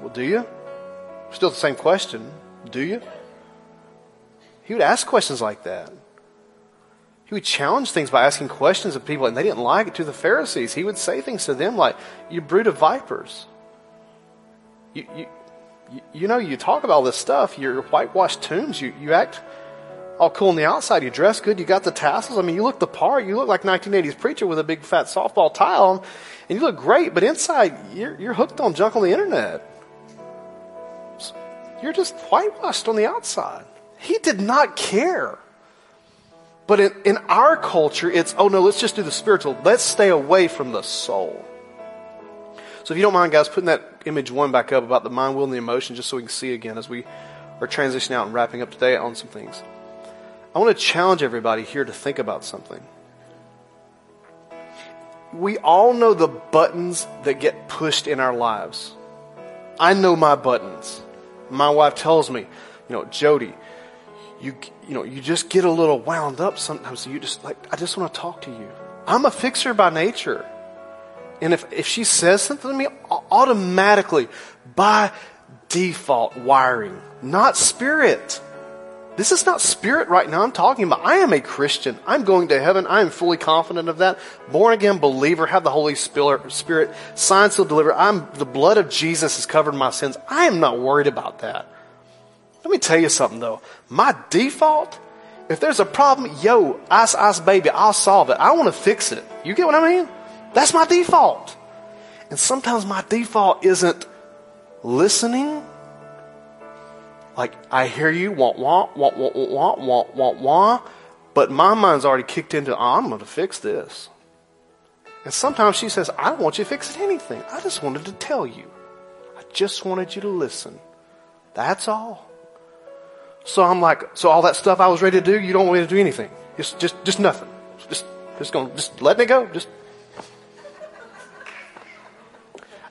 Well, do you? Still the same question. Do you? He would ask questions like that. He would challenge things by asking questions of people, and they didn't like it to the Pharisees. He would say things to them like, You brood of vipers. You, you, you know, you talk about all this stuff, you're whitewashed tombs, you, you act all cool on the outside, you dress good, you got the tassels. I mean, you look the part, you look like 1980s preacher with a big fat softball tie on, and you look great, but inside, you're, you're hooked on junk on the internet. You're just whitewashed on the outside. He did not care. But in, in our culture, it's, oh no, let's just do the spiritual. Let's stay away from the soul. So if you don't mind, guys, putting that image one back up about the mind, will, and the emotion, just so we can see again as we are transitioning out and wrapping up today on some things. I want to challenge everybody here to think about something. We all know the buttons that get pushed in our lives. I know my buttons. My wife tells me, you know, Jody, you you know, you just get a little wound up sometimes. So you just like, I just want to talk to you. I'm a fixer by nature. And if, if she says something to me, automatically, by default wiring, not spirit. This is not spirit right now I'm talking about. I am a Christian. I'm going to heaven. I am fully confident of that. Born again believer, have the Holy Spirit, signs to deliver. I'm, the blood of Jesus has covered my sins. I am not worried about that. Let me tell you something though. My default, if there's a problem, yo, ice, ice baby, I'll solve it. I want to fix it. You get what I mean? That's my default. And sometimes my default isn't listening. Like, I hear you, want, want, want, want, want, want, want, want, but my mind's already kicked into, oh, I'm going to fix this. And sometimes she says, I don't want you fixing anything. I just wanted to tell you. I just wanted you to listen. That's all. So I'm like, so all that stuff I was ready to do, you don't want me to do anything. Just, just, just nothing. Just, just going, just letting it go. Just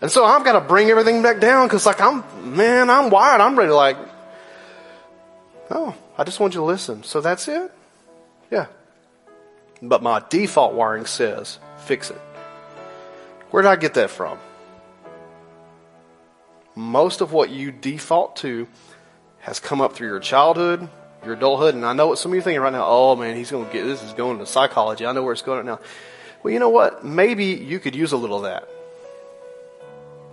And so I've got to bring everything back down because, like, I'm, man, I'm wired. I'm ready to, like, oh, I just want you to listen. So that's it? Yeah. But my default wiring says, fix it. Where did I get that from? Most of what you default to has come up through your childhood, your adulthood, and I know what some of you are thinking right now. Oh man, he's going to get this is going to psychology. I know where it's going right now. Well, you know what? Maybe you could use a little of that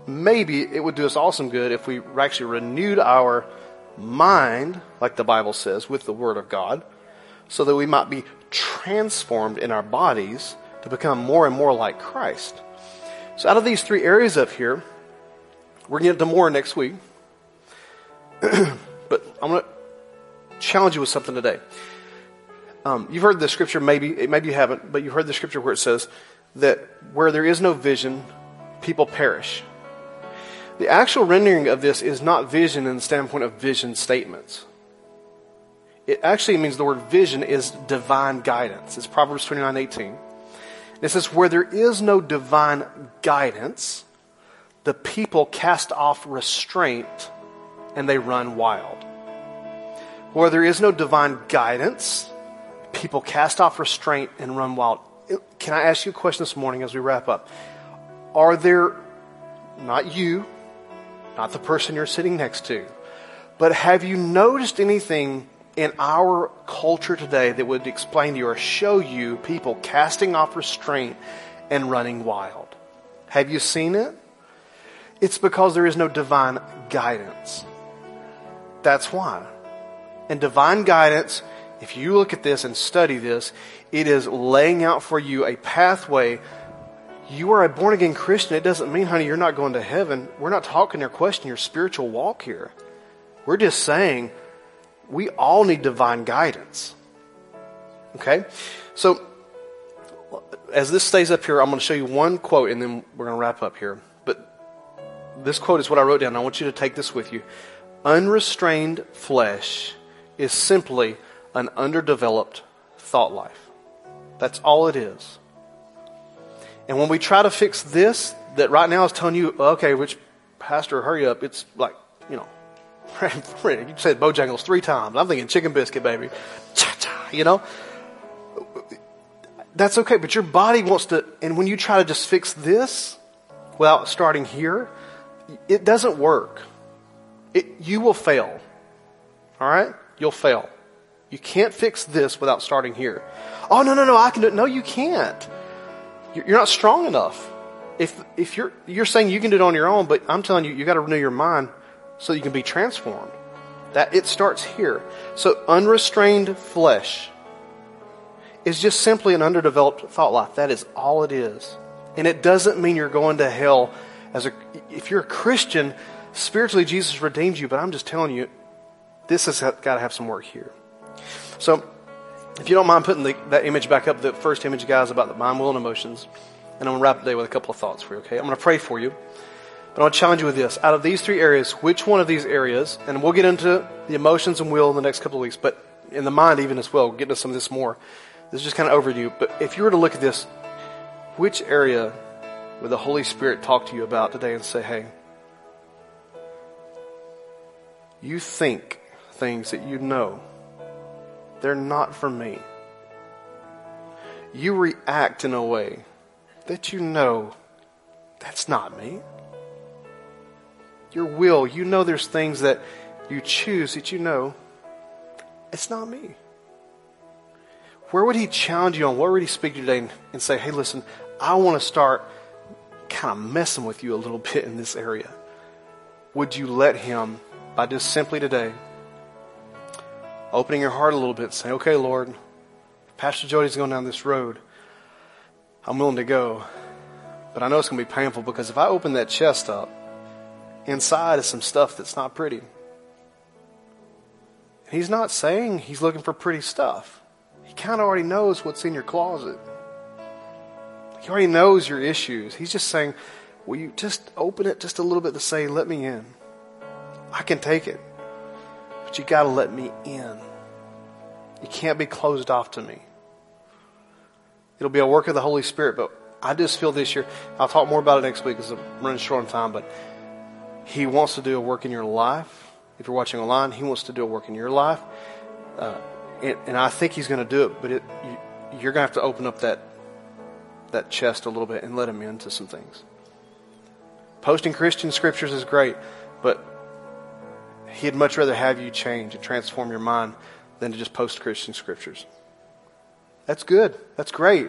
maybe it would do us all some good if we actually renewed our mind, like the Bible says, with the Word of God, so that we might be transformed in our bodies to become more and more like Christ. So, out of these three areas up here, we're going to get into more next week. <clears throat> I'm going to challenge you with something today. Um, you've heard the scripture, maybe, maybe you haven't, but you've heard the scripture where it says that where there is no vision, people perish. The actual rendering of this is not vision in the standpoint of vision statements. It actually means the word vision is divine guidance. It's Proverbs 29 18. It says, Where there is no divine guidance, the people cast off restraint and they run wild. Where there is no divine guidance, people cast off restraint and run wild. Can I ask you a question this morning as we wrap up? Are there, not you, not the person you're sitting next to. But have you noticed anything in our culture today that would explain to you or show you people casting off restraint and running wild? Have you seen it? It's because there is no divine guidance. That's why. And divine guidance, if you look at this and study this, it is laying out for you a pathway. You are a born again Christian. It doesn't mean, honey, you're not going to heaven. We're not talking or questioning your spiritual walk here. We're just saying we all need divine guidance. Okay? So, as this stays up here, I'm going to show you one quote and then we're going to wrap up here. But this quote is what I wrote down. I want you to take this with you. Unrestrained flesh is simply an underdeveloped thought life. That's all it is. And when we try to fix this, that right now is telling you, okay, which pastor, hurry up. It's like, you know, <laughs> you said Bojangles three times. I'm thinking chicken biscuit, baby. Cha-cha, you know? That's okay, but your body wants to, and when you try to just fix this without starting here, it doesn't work. It, you will fail. All right? You'll fail. You can't fix this without starting here. Oh, no, no, no, I can do it. No, you can't. You're not strong enough. If, if you're, you're saying you can do it on your own, but I'm telling you, you got to renew your mind so you can be transformed. That it starts here. So unrestrained flesh is just simply an underdeveloped thought life. That is all it is. And it doesn't mean you're going to hell as a, if you're a Christian, spiritually Jesus redeemed you, but I'm just telling you, this has got to have some work here. So, if you don't mind putting the, that image back up, the first image, guys, about the mind, will, and emotions, and I'm going to wrap the day with a couple of thoughts for you, okay? I'm going to pray for you. But I want to challenge you with this. Out of these three areas, which one of these areas, and we'll get into the emotions and will in the next couple of weeks, but in the mind even as well, we'll get into some of this more. This is just kind of overview. But if you were to look at this, which area would the Holy Spirit talk to you about today and say, hey, you think things that you know they're not for me. You react in a way that you know that's not me your will. You know there's things that you choose that you know it's not me. Where would he challenge you on? Where would he speak to you today and, and say, hey, listen, I want to start kind of messing with you a little bit in this area? Would you let him, by just simply today, opening your heart a little bit, saying, okay, Lord, Pastor Jody's going down this road. I'm willing to go. But I know it's going to be painful because if I open that chest up, inside is some stuff that's not pretty. He's not saying he's looking for pretty stuff. He kind of already knows what's in your closet. He already knows your issues. He's just saying, Will you just open it just a little bit to say, Let me in? I can take it. But you got to let me in. You can't be closed off to me. It'll be a work of the Holy Spirit, but I just feel this year, I'll talk more about it next week because I'm running short on time, but he wants to do a work in your life. If you're watching online, He wants to do a work in your life. Uh, and, and, I think He's going to do it, but it, you, you're going to have to open up that, that chest a little bit and let Him into some things. Posting Christian scriptures is great, but He'd much rather have you change and transform your mind than to just post Christian scriptures. That's good. That's great.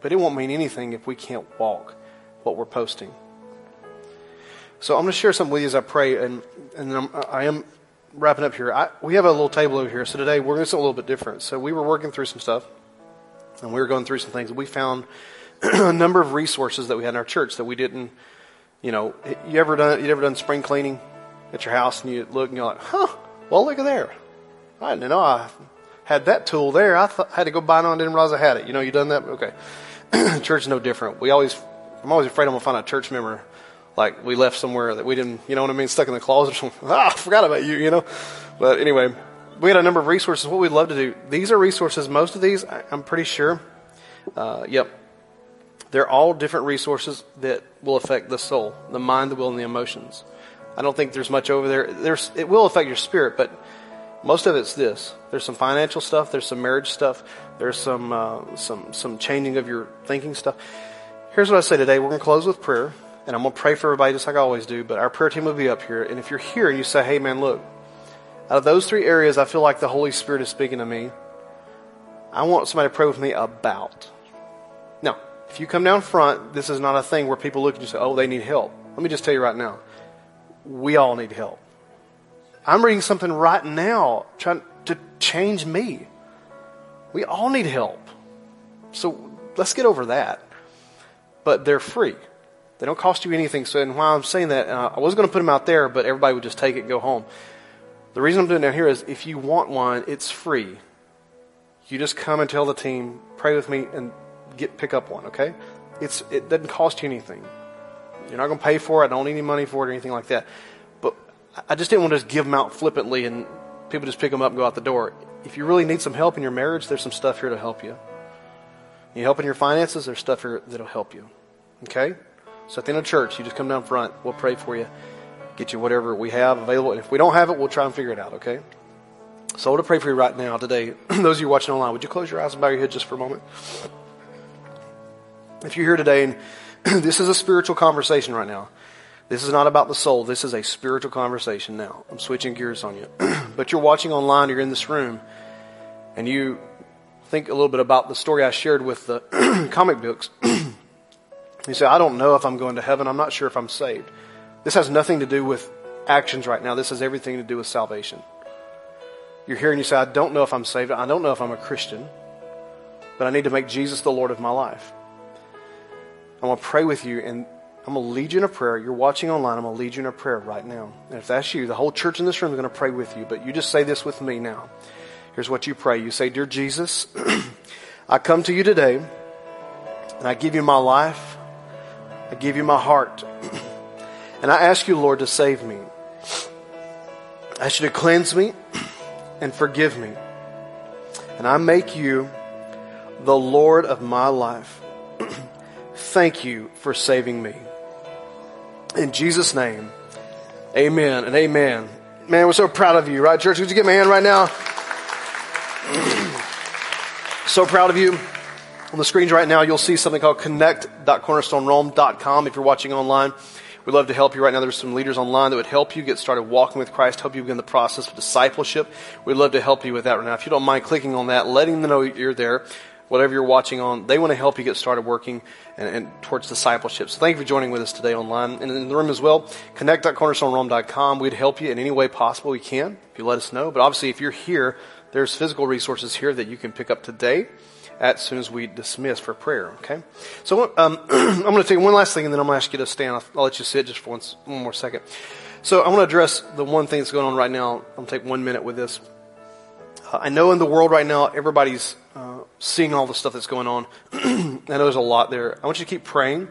But it won't mean anything if we can't walk what we're posting. So I'm going to share something with you as I pray, and, and I'm, I am wrapping up here. I, we have a little table over here, so today we're going to do a little bit different. So we were working through some stuff, and we were going through some things, we found <clears throat> a number of resources that we had in our church that we didn't, you know, you ever done, you ever done spring cleaning at your house, and you look and you're like, huh, well, look at there. I didn't know I had that tool there. I, I had to go buy it, and didn't realize I had it. You know, you done that? Okay. <clears throat> church is no different. We always, I'm always afraid I'm going to find a church member like we left somewhere that we didn't, you know what I mean, stuck in the closet. or <laughs> ah, I forgot about you, you know. But anyway, we had a number of resources. What we'd love to do. These are resources. Most of these, I'm pretty sure. Uh, yep, they're all different resources that will affect the soul, the mind, the will, and the emotions. I don't think there's much over there. There's, it will affect your spirit, but most of it's this. There's some financial stuff. There's some marriage stuff. There's some uh, some some changing of your thinking stuff. Here's what I say today. We're going to close with prayer. And I'm going to pray for everybody just like I always do, but our prayer team will be up here. And if you're here and you say, hey, man, look, out of those three areas, I feel like the Holy Spirit is speaking to me. I want somebody to pray with me about. Now, if you come down front, this is not a thing where people look at you and say, oh, they need help. Let me just tell you right now, we all need help. I'm reading something right now trying to change me. We all need help. So let's get over that. But they're free. They don't cost you anything. So, and while I'm saying that, uh, I was going to put them out there, but everybody would just take it and go home. The reason I'm doing it here is if you want one, it's free. You just come and tell the team, pray with me, and get pick up one. Okay? It's it doesn't cost you anything. You're not going to pay for it. I don't need any money for it or anything like that. But I just didn't want to just give them out flippantly and people just pick them up and go out the door. If you really need some help in your marriage, there's some stuff here to help you. You help in your finances, there's stuff here that'll help you. Okay? So at the end of church, you just come down front. We'll pray for you, get you whatever we have available. And if we don't have it, we'll try and figure it out. Okay? So I want to pray for you right now today. <clears throat> Those of you watching online, would you close your eyes and bow your head just for a moment? If you're here today and <clears throat> this is a spiritual conversation right now. This is not about the soul. This is a spiritual conversation now. I'm switching gears on you. <clears throat> but you're watching online, you're in this room, and you think a little bit about the story I shared with the <clears throat> comic books. you say, I don't know if I'm going to heaven. I'm not sure if I'm saved. This has nothing to do with actions right now. This has everything to do with salvation. You're here and you say, I don't know if I'm saved. I don't know if I'm a Christian, but I need to make Jesus the Lord of my life. I'm going to pray with you and I'm going to lead you in a prayer. You're watching online. I'm going to lead you in a prayer right now. And if that's you, the whole church in this room is going to pray with you. But you just say this with me now. Here's what you pray. You say, Dear Jesus, <clears throat> I come to you today and I give you my life. I give you my heart. <clears throat> And I ask you, Lord, to save me. I ask you to cleanse me <clears throat> and forgive me. And I make you the Lord of my life. Thank you for saving me. In Jesus' name, amen and amen. Man, we're so proud of you, right, church? Would you give me a hand right now? <clears throat> so proud of you. On the screens right now, you'll see something called connect.cornerstonerome.com if you're watching online. We'd love to help you right now. There's some leaders online that would help you get started walking with Christ, help you begin the process of discipleship. We'd love to help you with that right now. If you don't mind clicking on that, letting them know you're there, whatever you're watching on, they want to help you get started working and, and, towards discipleship. So thank you for joining with us today online. And in the room as well, connect.cornerstonerome.com. We'd help you in any way possible we can if you let us know. But obviously, if you're here, there's physical resources here that you can pick up today as soon as we dismiss for prayer. Okay? So um, <clears throat> I'm going to take one last thing and then I'm going to ask you to stand. I'll, I'll let you sit just for one, one more second. So I want to address the one thing that's going on right now. To take one minute with this. Uh, I know in the world right now, everybody's seeing all the stuff that's going on. <clears throat> I know there's a lot there. I want you to keep praying.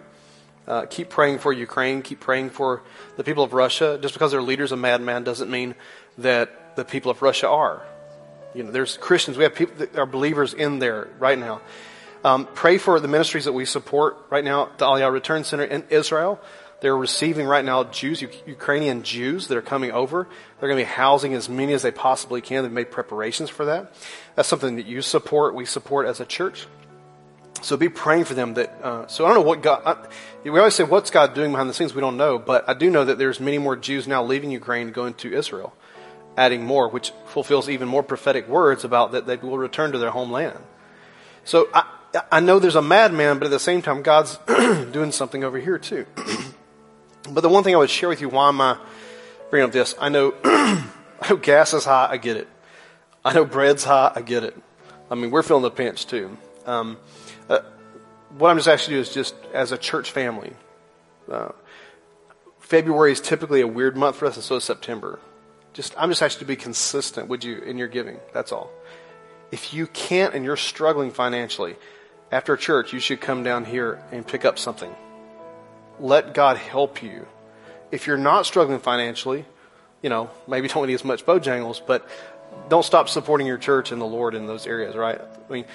Uh, keep praying for Ukraine. Keep praying for the people of Russia. Just because their leader's a madman doesn't mean that the people of Russia are. You know, there's Christians. We have people that are believers in there right now. Um, pray for the ministries that we support right now. The Aliyah Return Center in Israel. They're receiving right now Jews, Ukrainian Jews that are coming over. They're going to be housing as many as they possibly can. They've made preparations for that. That's something that you support, we support as a church. So be praying for them that, uh, so I don't know what God, I, we always say, what's God doing behind the scenes? We don't know, but I do know that there's many more Jews now leaving Ukraine going to Israel, adding more, which fulfills even more prophetic words about that they will return to their homeland. So I, I know there's a madman, but at the same time, God's <clears throat> doing something over here too. <clears throat> But the one thing I would share with you, why am I bringing up this? I know, <clears throat> I know gas is high, I get it. I know bread's high, I get it. I mean, we're feeling the pinch too. Um, uh, what I'm just asking you is just as a church family, uh, February is typically a weird month for us, and so is September. Just, I'm just asking you to be consistent, would you, in your giving? That's all. If you can't and you're struggling financially, after church, you should come down here and pick up something let God help you. If you're not struggling financially, you know, maybe <laughs> don't need as much Bojangles, but don't stop supporting your church and the Lord in those areas, right? I mean,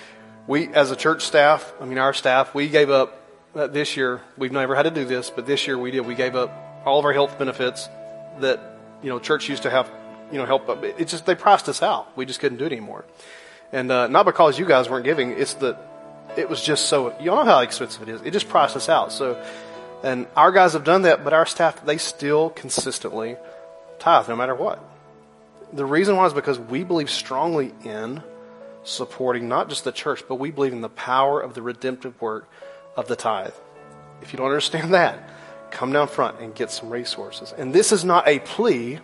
we, as a church staff, I mean, our staff, we gave up uh, this year. We've never had to do this, but this year we did. We gave up all of our health benefits that, you know, church used to have, you know, help. It just, they priced us out. We just couldn't do it anymore. And, uh, not because you guys weren't giving, it's that it was just so, you know how expensive it is. It just priced us out. So, and our guys have done that, but our staff, they still consistently tithe no matter what. The reason why is because we believe strongly in supporting not just the church, but we believe in the power of the redemptive work of the tithe. If you don't understand <laughs> that, come down front and get some resources. And this is not a plea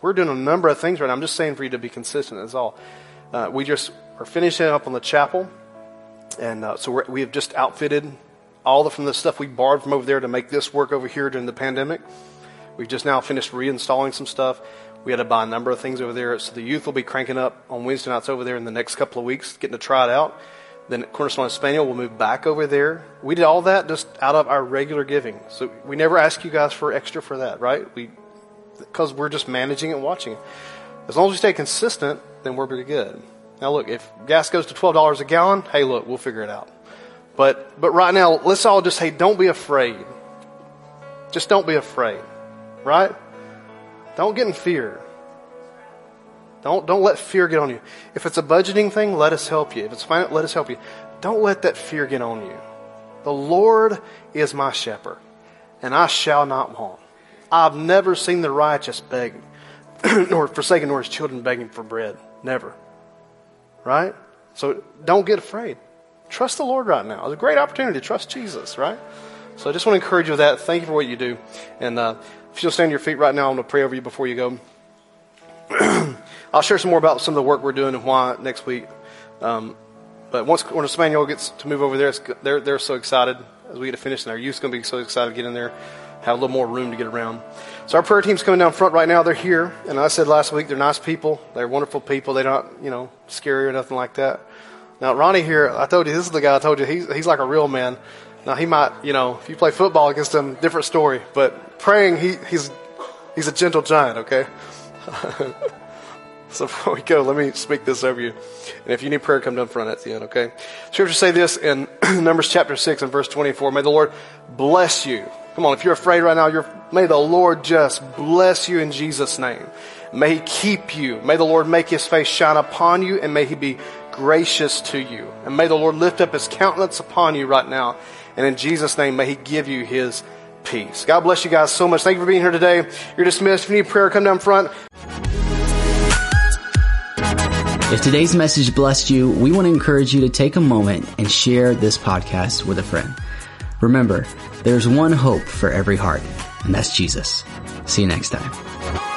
We're doing a number of things right now. I'm just saying for you to be consistent. That's all. Uh, we just are finishing up on the chapel, and uh, so we have just outfitted all the from the stuff we borrowed from over there to make this work over here during the pandemic. We've just now finished reinstalling some stuff. We had to buy a number of things over there, so the youth will be cranking up on Wednesday nights over there in the next couple of weeks, getting to try it out. Then Cornerstone Espanol will move back over there. We did all that just out of our regular giving. So we never ask you guys for extra for that, right? We, because we're just managing and watching. As long as we stay consistent, then we're pretty good. Now look, if gas goes to twelve dollars a gallon, hey look, we'll figure it out. But but right now, let's all just say, don't be afraid. Just don't be afraid, right? Don't get in fear. Don't, don't let fear get on you. If it's a budgeting thing, let us help you. If it's fine, let us help you. Don't let that fear get on you. The Lord is my shepherd, and I shall not want. I've never seen the righteous begging, <clears throat> nor forsaken, nor his children begging for bread. Never. Right? So don't get afraid. Trust the Lord right now. It's a great opportunity to trust Jesus, right? So I just want to encourage you with that. Thank you for what you do. And uh, if you'll stand on your feet right now, I'm going to pray over you before you go. <clears throat> I'll share some more about some of the work we're doing and why next week. Um, but once when Emmanuel gets to move over there, they're they're so excited as we get to finish, and our youth's going to be so excited to get in there, have a little more room to get around. So our prayer team's coming down front right now. They're here, and I said last week they're nice people. They're wonderful people. They're not you know scary or nothing like that. Now Ronnie here, I told you this is the guy I told you he's he's like a real man. Now he might you know if you play football against him, different story. But praying, he he's he's a gentle giant. Okay. <laughs> So before we go, let me speak this over you. And if you need prayer, come down front at the end, okay? Scripture say this in <clears throat> Numbers chapter 6 and verse 24. May the Lord bless you. Come on, if you're afraid right now, you're, may the Lord just bless you in Jesus' name. May He keep you. May the Lord make His face shine upon you and may He be gracious to you. And may the Lord lift up His countenance upon you right now. And in Jesus' name, may He give you His peace. God bless you guys so much. Thank you for being here today. You're dismissed. If you need prayer, come down front. If today's message blessed you, we want to encourage you to take a moment and share this podcast with a friend. Remember, there's one hope for every heart, and that's Jesus. See you next time.